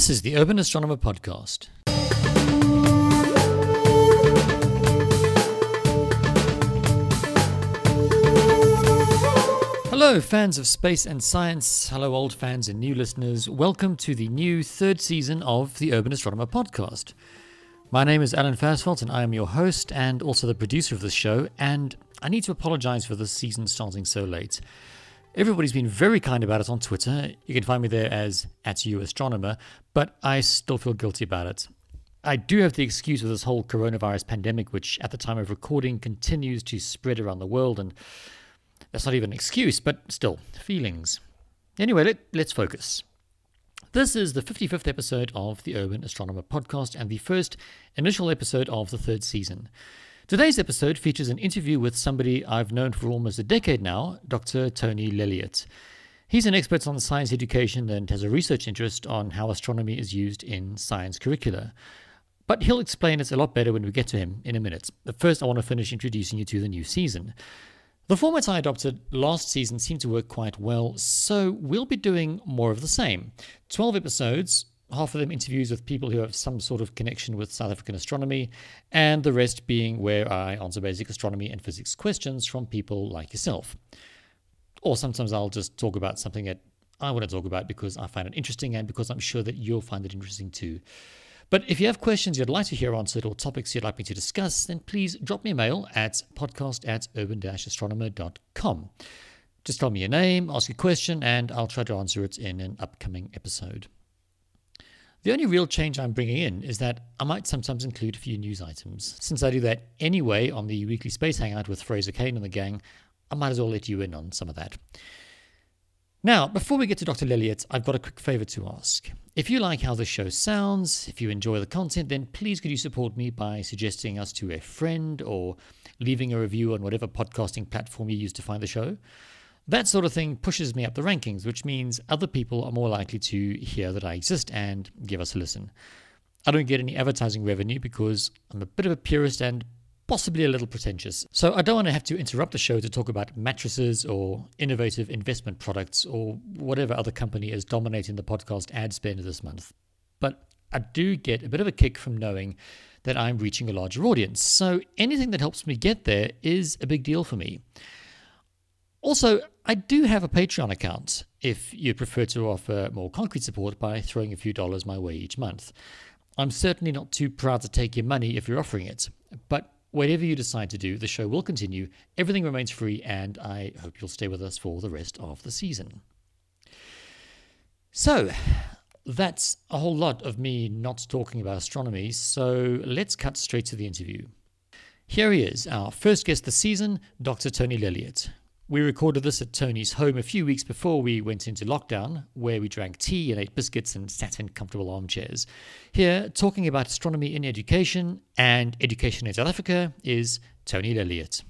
This is the Urban Astronomer Podcast. Hello, fans of space and science. Hello, old fans and new listeners. Welcome to the new third season of the Urban Astronomer Podcast. My name is Alan Versfeld, and I am your host and also the producer of this show. And I need to apologize for this season starting so late. Everybody's been very kind about it on Twitter. You can find me there as at you astronomer, but I still feel guilty about it. I do have the excuse of this whole coronavirus pandemic, which at the time of recording continues to spread around the world, and that's not even an excuse, but still, feelings. Anyway, let, let's focus. This is the 55th episode of the Urban Astronomer podcast and the first initial episode of the third season. Today's episode features an interview with somebody I've known for almost a decade now, Dr. Tony Lelliott. He's an expert on science education and has a research interest on how astronomy is used in science curricula. But he'll explain it a lot better when we get to him in a minute. But first, I want to finish introducing you to the new season. The format I adopted last season seemed to work quite well, so we'll be doing more of the same. 12 episodes, half of them interviews with people who have some sort of connection with South African astronomy, and the rest being where I answer basic astronomy and physics questions from people like yourself. Or sometimes I'll just talk about something that I want to talk about because I find it interesting and because I'm sure that you'll find it interesting too. But if you have questions you'd like to hear answered or topics you'd like me to discuss, then please drop me a mail at podcast at urban-astronomer.com. Just tell me your name, ask a question, and I'll try to answer it in an upcoming episode. The only real change I'm bringing in is that I might sometimes include a few news items. Since I do that anyway on the weekly space hangout with Fraser Cain and the gang, I might as well let you in on some of that. Now, before we get to Dr. Lelliott, I've got a quick favor to ask. If you like how the show sounds, if you enjoy the content, then please could you support me by suggesting us to a friend or leaving a review on whatever podcasting platform you use to find the show? That sort of thing pushes me up the rankings, which means other people are more likely to hear that I exist and give us a listen. I don't get any advertising revenue because I'm a bit of a purist and possibly a little pretentious. So I don't want to have to interrupt the show to talk about mattresses or innovative investment products or whatever other company is dominating the podcast ad spend this month. But I do get a bit of a kick from knowing that I'm reaching a larger audience. So anything that helps me get there is a big deal for me. Also, I do have a Patreon account if you prefer to offer more concrete support by throwing a few dollars my way each month. I'm certainly not too proud to take your money if you're offering it, but whatever you decide to do, the show will continue. Everything remains free, and I hope you'll stay with us for the rest of the season. So, that's a whole lot of me not talking about astronomy, so let's cut straight to the interview. Here he is, our first guest this season, Dr. Tony Lelliott. We recorded this at Tony's home a few weeks before we went into lockdown, where we drank tea and ate biscuits and sat in comfortable armchairs. Here, talking about astronomy in education and education in South Africa, is Tony Lelliott.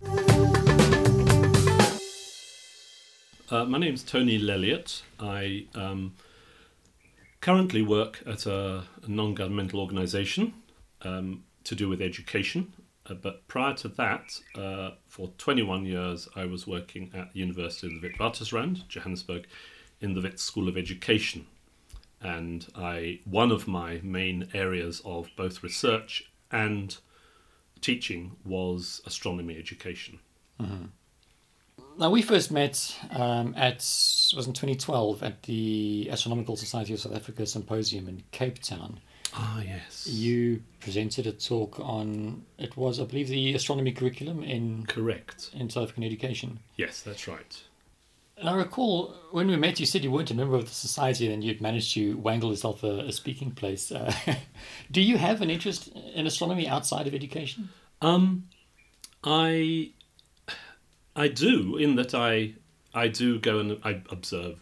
Uh, my name is Tony Lelliott. I um, currently work at a, non governmental organisation um, to do with education. Uh, but prior to that, uh, for 21 years, I was working at the University of the Witwatersrand, Johannesburg, in the Wits School of Education. And I, one of my main areas of both research and teaching was astronomy education. Mm-hmm. Now, we first met um, at, was in 2012 at the Astronomical Society of South Africa Symposium in Cape Town. Ah, yes. You presented a talk on it was, I believe, the astronomy curriculum in correct in South African education. Yes, that's right. And I recall when we met, you said you weren't a member of the society, and you'd managed to wangle yourself a, a speaking place. Uh, do you have an interest in astronomy outside of education? Um, I, I do. In that I, I do go and I observe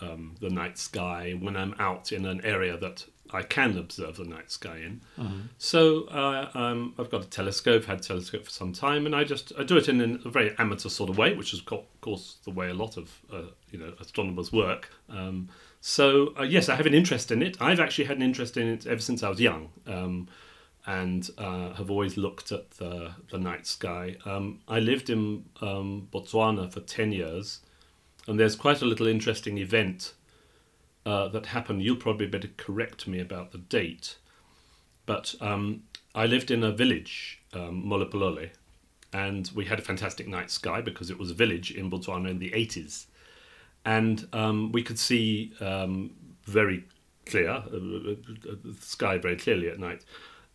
um, the night sky when I'm out in an area that I can observe the night sky in. Mm-hmm. So uh, um, I've got a telescope, had a telescope for some time, and I just I do it in a very amateur sort of way, which is of course the way a lot of uh, you know astronomers work. Um, so uh, yes, I have an interest in it. I've actually had an interest in it ever since I was young, um, and uh, have always looked at the the night sky. Um, I lived in um, Botswana for ten years, and there's quite a little interesting event uh, that happened. You'll probably better correct me about the date, but um, I lived in a village, um, and we had a fantastic night sky because it was a village in Botswana in the 80s. And um, we could see um, very clear, uh, uh, the sky very clearly at night.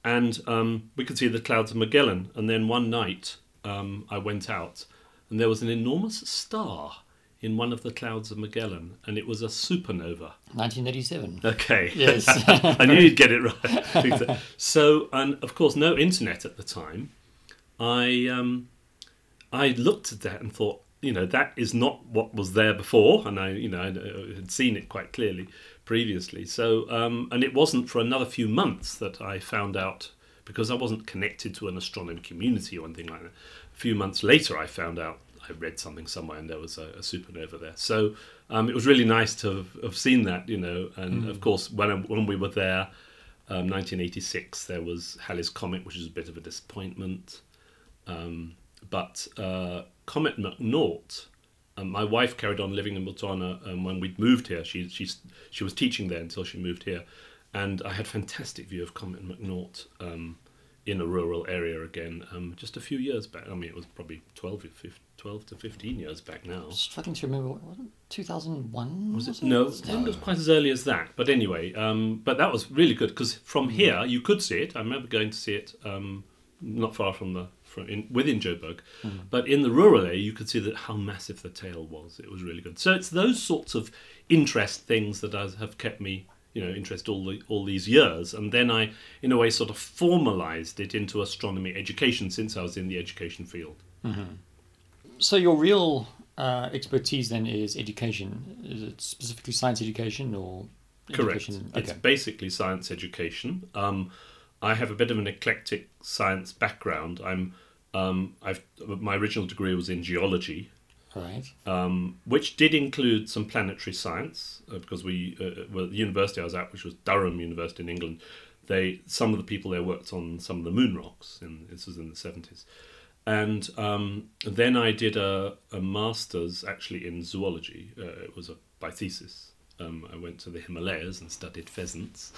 And um, we could see the clouds of Magellan. And then one night um, I went out and there was an enormous star in one of the clouds of Magellan, and it was a supernova. 1987. Okay. Yes. I knew you'd get it right. so, and of course, no internet at the time. I um, I looked at that and thought, you know, that is not what was there before, and I, you know, I had seen it quite clearly previously. So, um, and it wasn't for another few months that I found out because I wasn't connected to an astronomy community or anything like that. A few months later, I found out I read something somewhere and there was a, a supernova there. So um, it was really nice to have, have seen that, you know. And mm. of course, when when we were there, um, 1986, there was Halley's Comet, which was a bit of a disappointment. Um, but uh, Comet McNaught, um, my wife carried on living in Botswana um, when we'd moved here. She she she was teaching there until she moved here, and I had fantastic view of Comet McNaught um, in a rural area again. just a few years back. I mean, it was probably 12, 15, 12 to 15 years back now. Struggling to remember, what, 2001? Was it? No, it was quite as early as that. But anyway, um, but that was really good because from mm. here you could see it. I remember going to see it um, not far from the from in, within Joburg, mm. but in the rural area you could see that how massive the tail was. It was really good. So it's those sorts of interest things that have kept me you know interest all the, all these years and then i in a way sort of formalized it into astronomy education since i was in the education field mm-hmm. So your real uh, expertise then is education. Is it specifically science education or? Correct. Okay. It's basically science education. Um, I have a bit of an eclectic science background. I'm um, I've my original degree was in geology, right? Um, which did include some planetary science uh, because we uh, well the university I was at, which was Durham University in England, they some of the people there worked on some of the moon rocks. In this was in the seventies, and um, then I did a, a master's actually in zoology. Uh, it was a by thesis. Um, I went to the Himalayas and studied pheasants,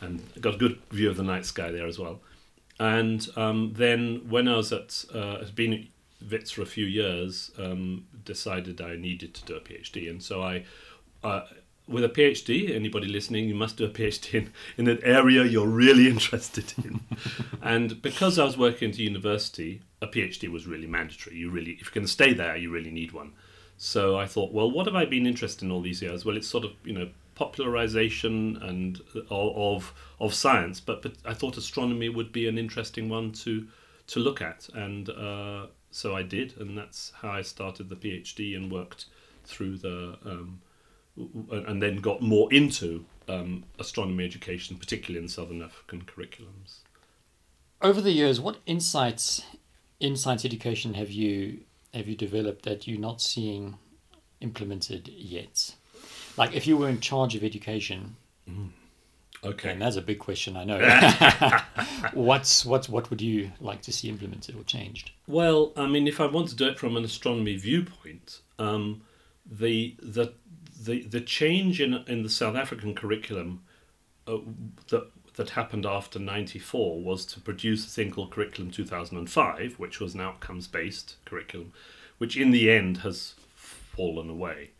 and got a good view of the night sky there as well. And um, then when I was at uh, had been WITS for a few years, um, decided I needed to do a PhD, and so I. Uh, with a PhD, anybody listening, you must do a PhD in, in an area you're really interested in. and because I was working at a university, a PhD was really mandatory. You really, if you're going to stay there, you really need one. So I thought, well, what have I been interested in all these years? Well, it's sort of you know popularization and uh, of of science, but but I thought astronomy would be an interesting one to to look at, and uh, so I did, and that's how I started the PhD and worked through the um, and then got more into um, astronomy education, particularly in Southern African curriculums. Over the years, what insights in science education have you have you developed that you're not seeing implemented yet? Like, if you were in charge of education, mm. Okay, and that's a big question, I know. what's what's what would you like to see implemented or changed? Well, I mean, if I want to do it from an astronomy viewpoint, um, the the the the change in in the South African curriculum uh, that that happened after 94 was to produce a thing called Curriculum 2005, which was an outcomes based curriculum, which in the end has fallen away.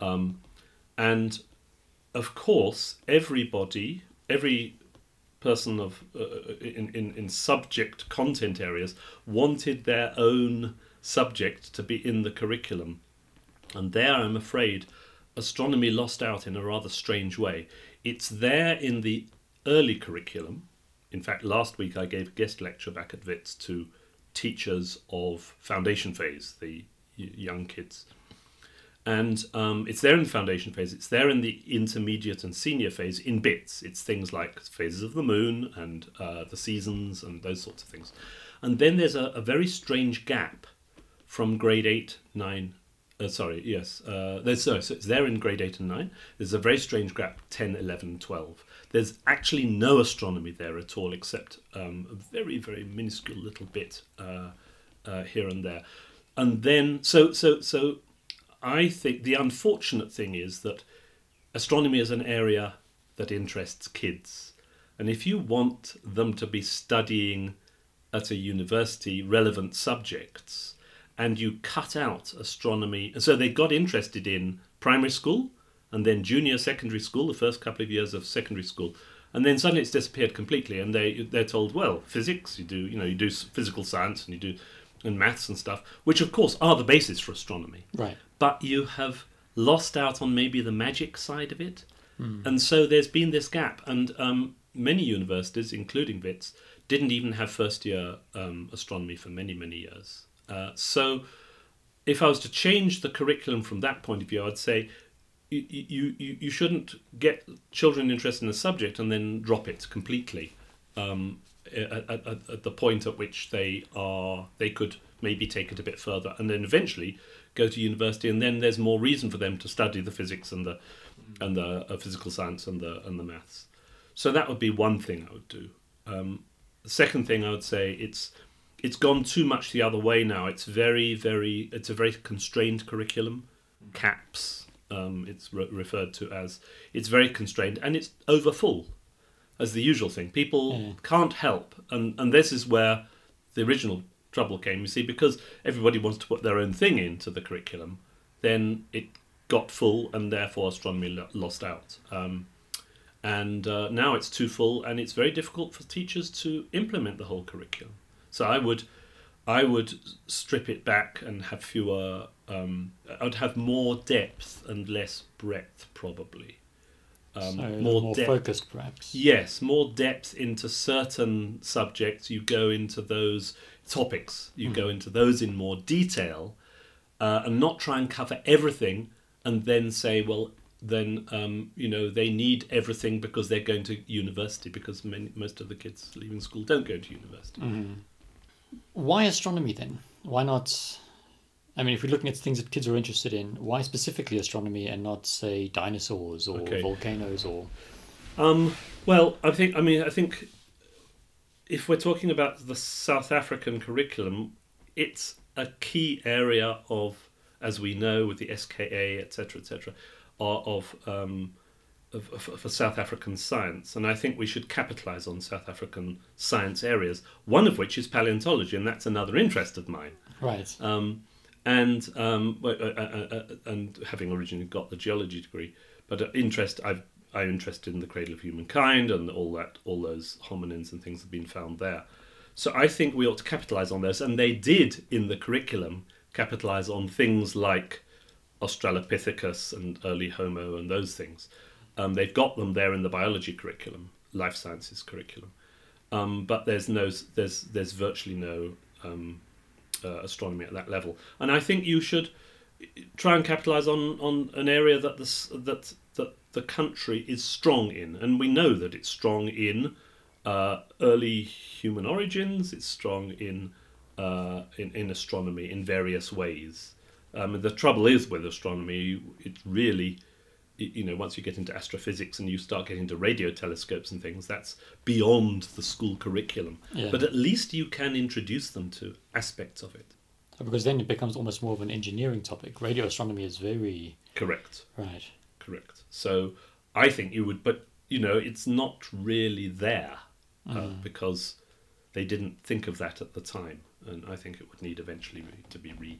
Um, and of course, everybody, every person of uh, in, in, in subject content areas wanted their own subject to be in the curriculum. And there, I'm afraid, astronomy lost out in a rather strange way. It's there in the early curriculum. In fact, last week I gave a guest lecture back at WITS to teachers of foundation phase, the young kids. And um, it's there in the foundation phase, it's there in the intermediate and senior phase in bits. It's things like phases of the moon and uh, the seasons and those sorts of things. And then there's a, a very strange gap from grade 8, 9, uh, sorry, yes. Uh, there's, so, so it's there in grade 8 and 9. There's a very strange gap 10, 11, 12. There's actually no astronomy there at all, except um, a very, very minuscule little bit uh, uh, here and there. And then, so, so, so I think the unfortunate thing is that astronomy is an area that interests kids. And if you want them to be studying at a university relevant subjects and you cut out astronomy, and so they got interested in primary school and then junior secondary school, the first couple of years of secondary school, and then suddenly it's disappeared completely. And they they're told, well, physics, you do you know you do physical science and you do and maths and stuff, which of course are the basis for astronomy. Right. But you have lost out on maybe the magic side of it, and so there's been this gap. And um, many universities, including WITS, didn't even have first year um, astronomy for many many years. Uh, so if I was to change the curriculum from that point of view, I'd say you, you, you, you shouldn't get children interested in a subject and then drop it completely um, at, at, at the point at which they are they could maybe take it a bit further and then eventually go to university and then there's more reason for them to study the physics and the and the uh, physical science and the and the maths. So that would be one thing I would do. Um, the second thing I would say it's it's gone too much the other way now. It's very very it's a very constrained curriculum, caps. Um, it's re- referred to as it's very constrained and it's overfull, as the usual thing. People Yeah. can't help, and and this is where the original trouble came. You see, because everybody wants to put their own thing into the curriculum, then it got full, and therefore astronomy lo- lost out. Um, and uh, now it's too full, and it's very difficult for teachers to implement the whole curriculum. So I would, I would strip it back and have fewer. Um, I'd have more depth and less breadth, probably. Um, so more more, depth focused, perhaps. Yes, more depth into certain subjects. You go into those topics. You go into those in more detail, uh, and not try and cover everything, and then say, well, then um, you know they need everything because they're going to university. Because many, most of the kids leaving school don't go to university. Why astronomy then? Why not? I mean, if we're looking at things that kids are interested in, why specifically astronomy and not, say, dinosaurs or Okay. volcanoes or? Um, well, I think I mean I think if we're talking about the South African curriculum, it's a key area of, as we know, with the SKA, etc., etc., of of, um, of, of, for South African science, and I think we should capitalise on South African science areas. One of which is paleontology, and that's another interest of mine. Right. Um, and um, uh, uh, uh, and having originally got the geology degree, but interest I've I'm interested in the cradle of humankind and all that all those hominins and things have been found there. So I think we ought to capitalize on those, and they did in the curriculum capitalize on things like Australopithecus and early Homo and those things. Um, they've got them there in the biology curriculum, life sciences curriculum, um, but there's no there's there's virtually no um, uh, astronomy at that level. And I think you should try and capitalize on, on an area that the, that that the country is strong in, and we know that it's strong in uh, early human origins. It's strong in uh, in, in astronomy in various ways. Um, the trouble is with astronomy, it really, you know, once you get into astrophysics and you start getting into radio telescopes and things, that's beyond the school curriculum. Yeah. But at least you can introduce them to aspects of it. Because then it becomes almost more of an engineering topic. Radio astronomy is very Correct. right. Correct. So I think you would, but you know, it's not really there uh, because they didn't think of that at the time, and I think it would need eventually to be re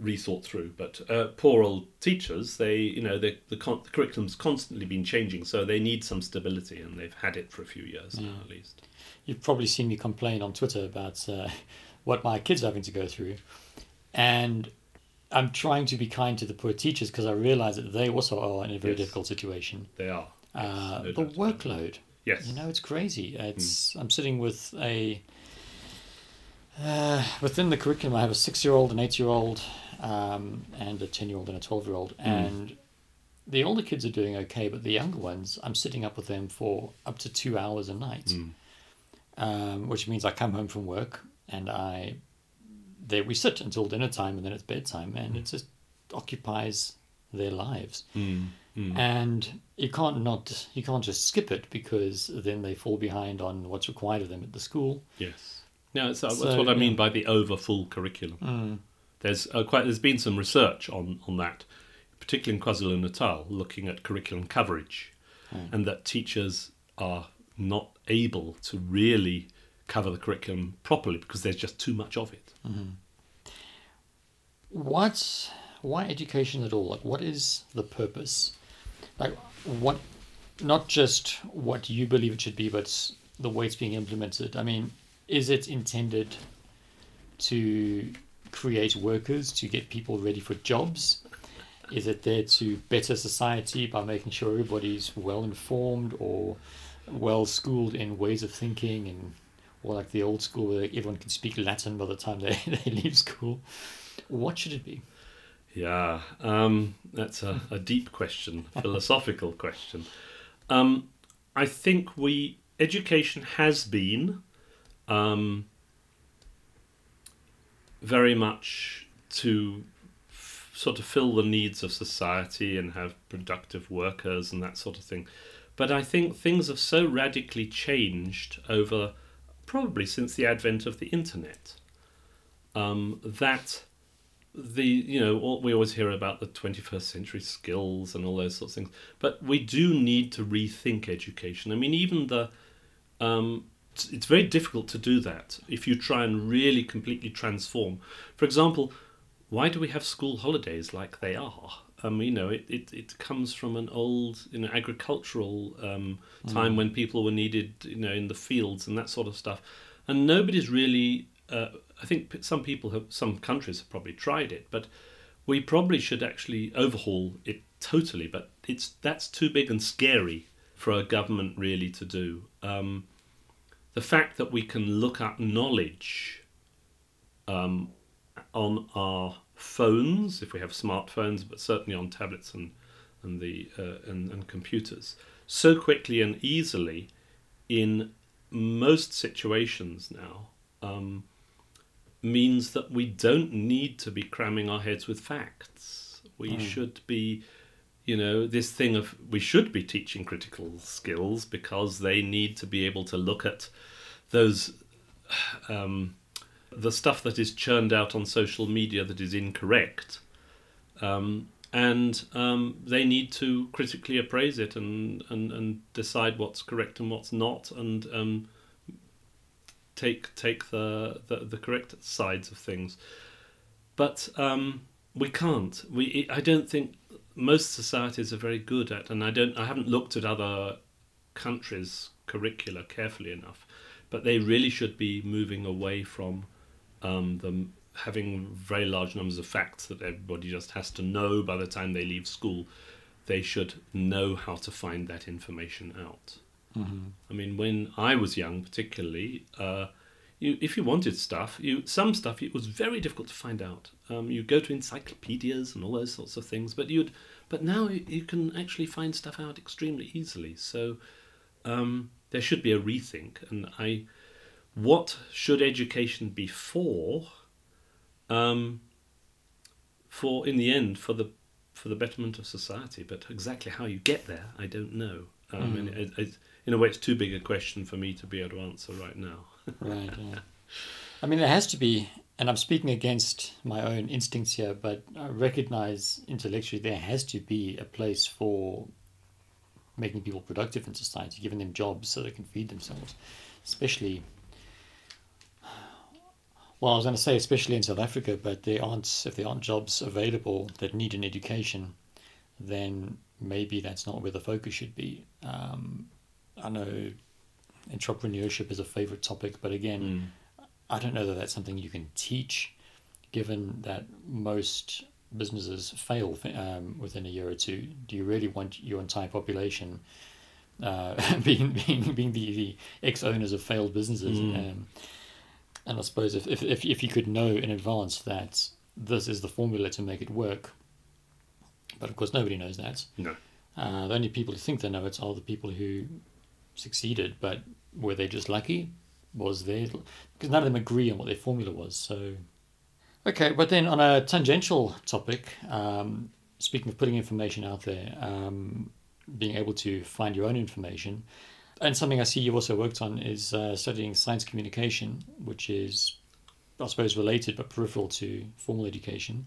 rethought through. But uh, poor old teachers, they you know they, the, con- the curriculum's constantly been changing, so they need some stability, and they've had it for a few years now at least. You've probably seen me complain on Twitter about uh, what my kids are having to go through. And I'm trying to be kind to the poor teachers because I realize that they also are in a very Yes. difficult situation. They are. Uh, Yes, no the doubt about it. workload, Yes. you know, it's crazy. It's I'm sitting with a uh, within the curriculum. I have a six-year-old, an eight-year-old, um, and a ten-year-old and a twelve-year-old, and the older kids are doing okay, but the younger ones, I'm sitting up with them for up to two hours a night, um, which means I come home from work and I there we sit until dinner time and then it's bedtime, and it just occupies their lives Mm, mm. and you can't not you can't just skip it because then they fall behind on what's required of them at the school. Yes. No, it's, that's So, what I mean by the over full curriculum. Mm. There's uh, quite there's been some research on on that. particularly in KwaZulu Natal, looking at curriculum coverage, mm. and that teachers are not able to really cover the curriculum properly because there's just too much of it. Mm-hmm. What? Why education at all? Like, what is the purpose? Like, what? Not just what you believe it should be, but the way it's being implemented. I mean, is it intended to create workers to get people ready for jobs? Is it there to better society by making sure everybody's well informed or well schooled in ways of thinking and or like the old school where everyone can speak Latin by the time they, they leave school? What should it be? Yeah, um, that's a, a deep question, philosophical question. Um, I think we education has been um, very much to f- sort of fill the needs of society and have productive workers and that sort of thing. But I think things have so radically changed over probably since the advent of the internet um, that the you know we always hear about the 21st century skills and all those sorts of things but we do need to rethink education i mean even the um, it's, it's very difficult to do that if you try and really completely transform for example why do we have school holidays like they are um, you know it, it, it comes from an old you know agricultural um, time when people were needed you know in the fields and that sort of stuff and nobody's really uh, I think some people have, some countries have probably tried it, but we probably should actually overhaul it totally. But it's that's too big and scary for a government really to do. Um, the fact that we can look up knowledge um, on our phones, if we have smartphones, but certainly on tablets and and the uh, and, and computers, so quickly and easily, in most situations now. Um, means that we don't need to be cramming our heads with facts. We should be, you know, this thing of we should be teaching critical skills because they need to be able to look at those, um, the stuff that is churned out on social media that is incorrect. Um, and um, they need to critically appraise it and, and, and decide what's correct and what's not, and um, take take the, the the correct sides of things. But um, we can't. We I don't think most societies are very good at, and I don't. I haven't looked at other countries' curricula carefully enough, but they really should be moving away from um, them having very large numbers of facts that everybody just has to know by the time they leave school. They should know how to find that information out. I mean, when I was young, particularly, uh, you, if you wanted stuff, you some stuff it was very difficult to find out. Um, you go to encyclopedias and all those sorts of things, but you'd, but now you, you can actually find stuff out extremely easily. So um, there should be a rethink. And I, what should education be for? Um, for in the end, for the for the betterment of society. But exactly how you get there, I don't know. Um, and it, it, in a way, it's too big a question for me to be able to answer right now. Right. Yeah. I mean, there has to be, and I'm speaking against my own instincts here, but I recognize intellectually there has to be a place for making people productive in society, giving them jobs so they can feed themselves, especially. Well, I was going to say especially in South Africa, but there aren't if there aren't jobs available that need an education, then maybe that's not where the focus should be. Um, I know entrepreneurship is a favorite topic, but again, I don't know that that's something you can teach, given that most businesses fail um, within a year or two. Do you really want your entire population uh, being being being the, the ex owners of failed businesses? Um, and I suppose if, if if if you could know in advance that this is the formula to make it work, but of course nobody knows that. No. Uh, the only people who think they know it are the people who succeeded, but were they just lucky? Was there because none of them agree on what their formula was. So, okay, but then on a tangential topic, um, speaking of putting information out there, um, being able to find your own information, and something I see you've also worked on is uh, studying science communication, which is, I suppose, related but peripheral to formal education.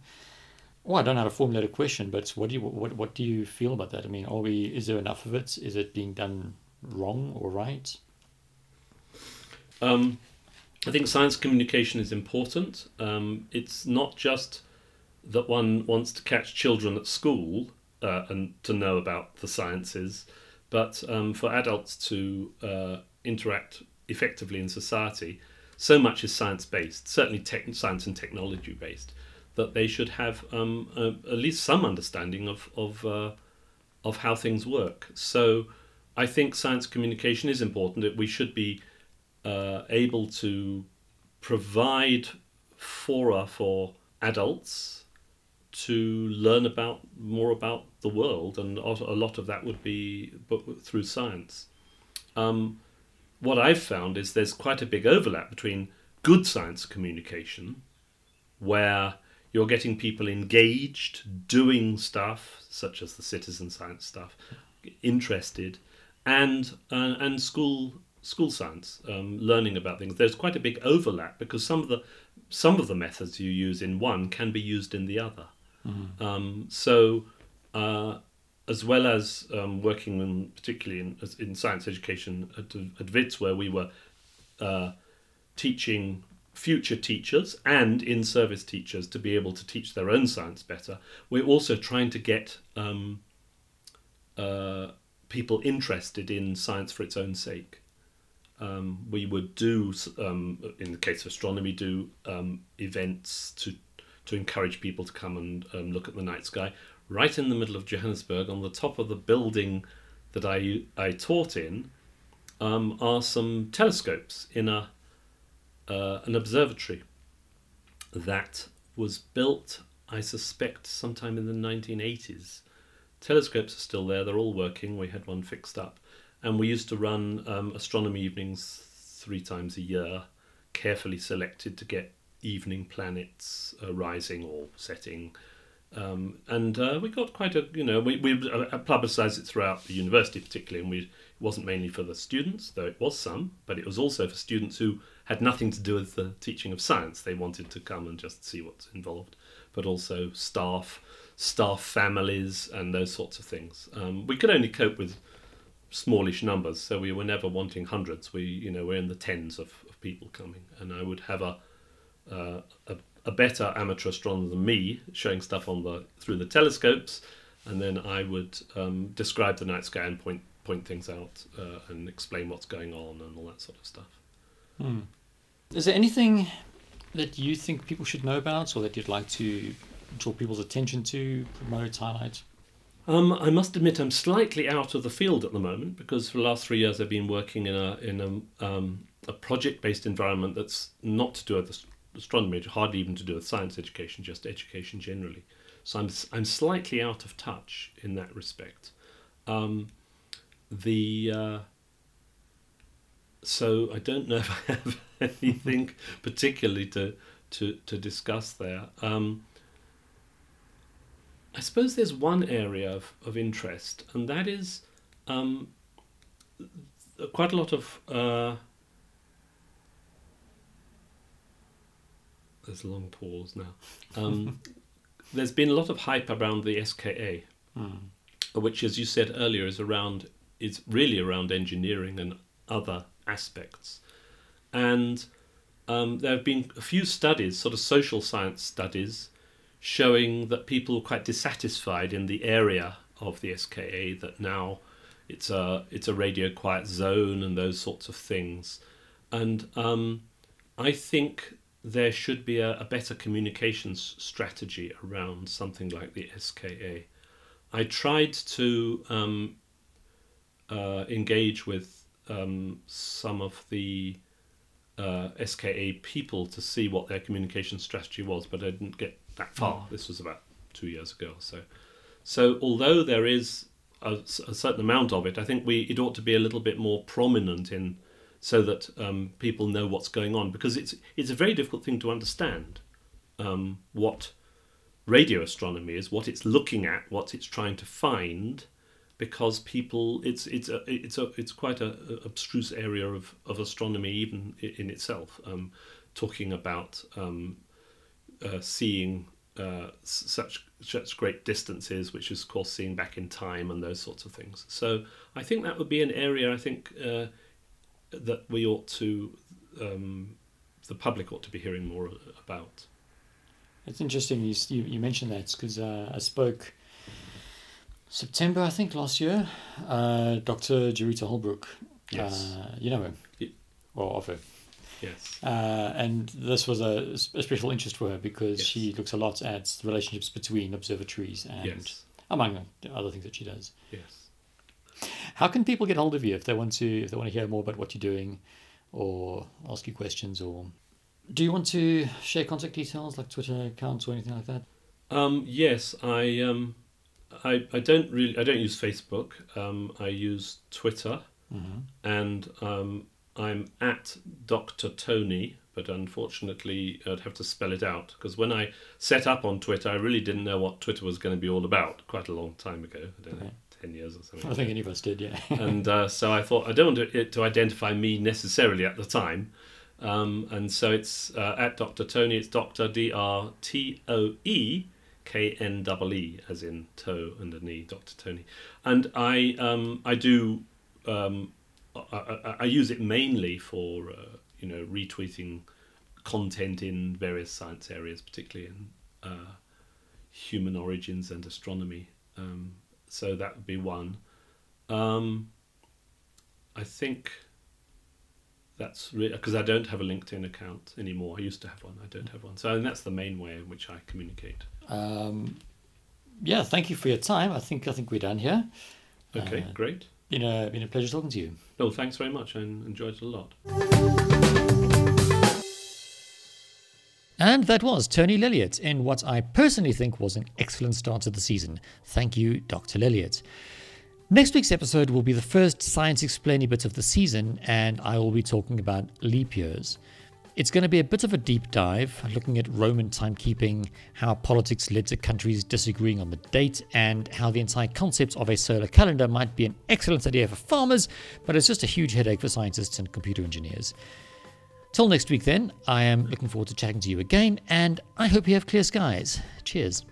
well, I don't know how to formulate a question, but what do you what what do you feel about that? I mean, are we is there enough of it? Is it being done wrong or right? Um, I think science communication is important. Um, it's not just that one wants to catch children at school uh, and to know about the sciences, but um, for adults to uh, interact effectively in society, so much is science based, certainly tech, science and technology based, that they should have um, a, at least some understanding of of uh, of how things work. So, I think science communication is important. That we should be uh, able to provide fora for adults to learn about more about the world, and a lot of that would be through science. Um, what I've found is there's quite a big overlap between good science communication, where you're getting people engaged, doing stuff such as the citizen science stuff, interested, and uh, and school school science, um, learning about things. There's quite a big overlap because some of the some of the methods you use in one can be used in the other. Mm-hmm. Um, so, uh, as well as um, working in, particularly in, in science education at, at WITS, where we were uh, teaching future teachers and in-service teachers to be able to teach their own science better, we're also trying to get um, uh, people interested in science for its own sake. Um, we would do, um, in the case of astronomy, do um, events to to encourage people to come and um, look at the night sky. Right in the middle of Johannesburg, on the top of the building that I I taught in, um, are some telescopes in a uh, an observatory that was built, I suspect, sometime in the 1980s. Telescopes are still there; they're all working. We had one fixed up, and we used to run um, astronomy evenings three times a year, carefully selected to get evening planets uh, rising or setting. Um, and uh, we got quite a, you know, we, we uh, publicised it throughout the university, particularly, and we, it wasn't mainly for the students, though it was some, but it was also for students who had nothing to do with the teaching of science. They wanted to come and just see what's involved, but also staff, staff families, and those sorts of things. Um, we could only cope with smallish numbers, so we were never wanting hundreds. We, you know, we're in the tens of, of people coming, and I would have a uh, a, a, better amateur astronomer than me showing stuff on the through the telescopes, and then I would um, describe the night sky and point point things out uh, and explain what's going on and all that sort of stuff. Hmm. Is there anything that you think people should know about, or that you'd like to draw people's attention to, promote, highlight? Um, I must admit, I'm slightly out of the field at the moment because for the last three years I've been working in a in a, um, a project-based environment that's not to do with astronomy, hardly even to do with science education, just education generally. So I'm I'm slightly out of touch in that respect. Um, the uh, so I don't know if I have anything particularly to to to discuss there. Um, I suppose there's one area of, of interest, and that is um, quite a lot of uh, there's a long pause now. Um, there's been a lot of hype around the SKA, mm. which, as you said earlier, is around is really around engineering and other aspects. And um, there have been a few studies, sort of social science studies, showing that people are quite dissatisfied in the area of the SKA. That now it's a it's a radio quiet zone and those sorts of things. And um, I think there should be a, a better communications strategy around something like the SKA. I tried to um, uh, engage with um, some of the uh, SKA people to see what their communication strategy was, but I didn't get that far. Mm. This was about two years ago. or So, so although there is a, a, certain amount of it, I think we it ought to be a little bit more prominent in so that um, people know what's going on because it's it's a very difficult thing to understand um, what radio astronomy is, what it's looking at, what it's trying to find, because people it's it's a it's a it's quite a, a abstruse area of, of astronomy even in, itself. Um, talking about um, uh, seeing uh, such such great distances, which is of course seeing back in time and those sorts of things. So I think that would be an area I think uh, that we ought to, um, the public ought to be hearing more about. It's interesting you you, you mentioned that because uh, I spoke September I think last year. Uh, Dr. Jarita Holbrook. Yes. Uh, you know her. Ye- Well, of her. Yes. Uh, and this was a, a special interest for her because Yes. she looks a lot at the relationships between observatories and Yes. among other things that she does. Yes. How can people get hold of you if they want to if they want to hear more about what you're doing, or ask you questions, or do you want to share contact details like Twitter accounts or anything like that? Um, yes, I, um, I I don't really I don't use Facebook. Um, I use Twitter, Mm-hmm. and um, I'm at Dr. Tony, but unfortunately I'd have to spell it out because when I set up on Twitter, I really didn't know what Twitter was going to be all about. Quite a long time ago, I don't know, ten years or something. I think any of us did, yeah. and uh, so I thought I don't want it to identify me necessarily at the time, um, and so it's uh, at Dr. Tony. It's Dr. D R T O E K N double E as in toe and a knee, Dr. Tony, and I um, I do um, I, I, I use it mainly for uh, you know retweeting content in various science areas, particularly in uh, human origins and astronomy. Um, so that would be one. Um, I think that's because I don't have a LinkedIn account anymore. I used to have one. I don't have one. So and that's the main way in which I communicate. Um, yeah, thank you for your time. I think I think we're done here. Okay, Uh, great. Been a been a pleasure talking to you. No, thanks very much. I enjoyed it a lot. And that was Tony Lelliott in what I personally think was an excellent start to the season. Thank you, Dr. Lelliott. Next week's episode will be the first science explainy bit of the season, and I will be talking about leap years. It's going to be a bit of a deep dive, looking at Roman timekeeping, how politics led to countries disagreeing on the date, and how the entire concept of a solar calendar might be an excellent idea for farmers, but it's just a huge headache for scientists and computer engineers. Till next week, then, I am looking forward to chatting to you again, and I hope you have clear skies. Cheers.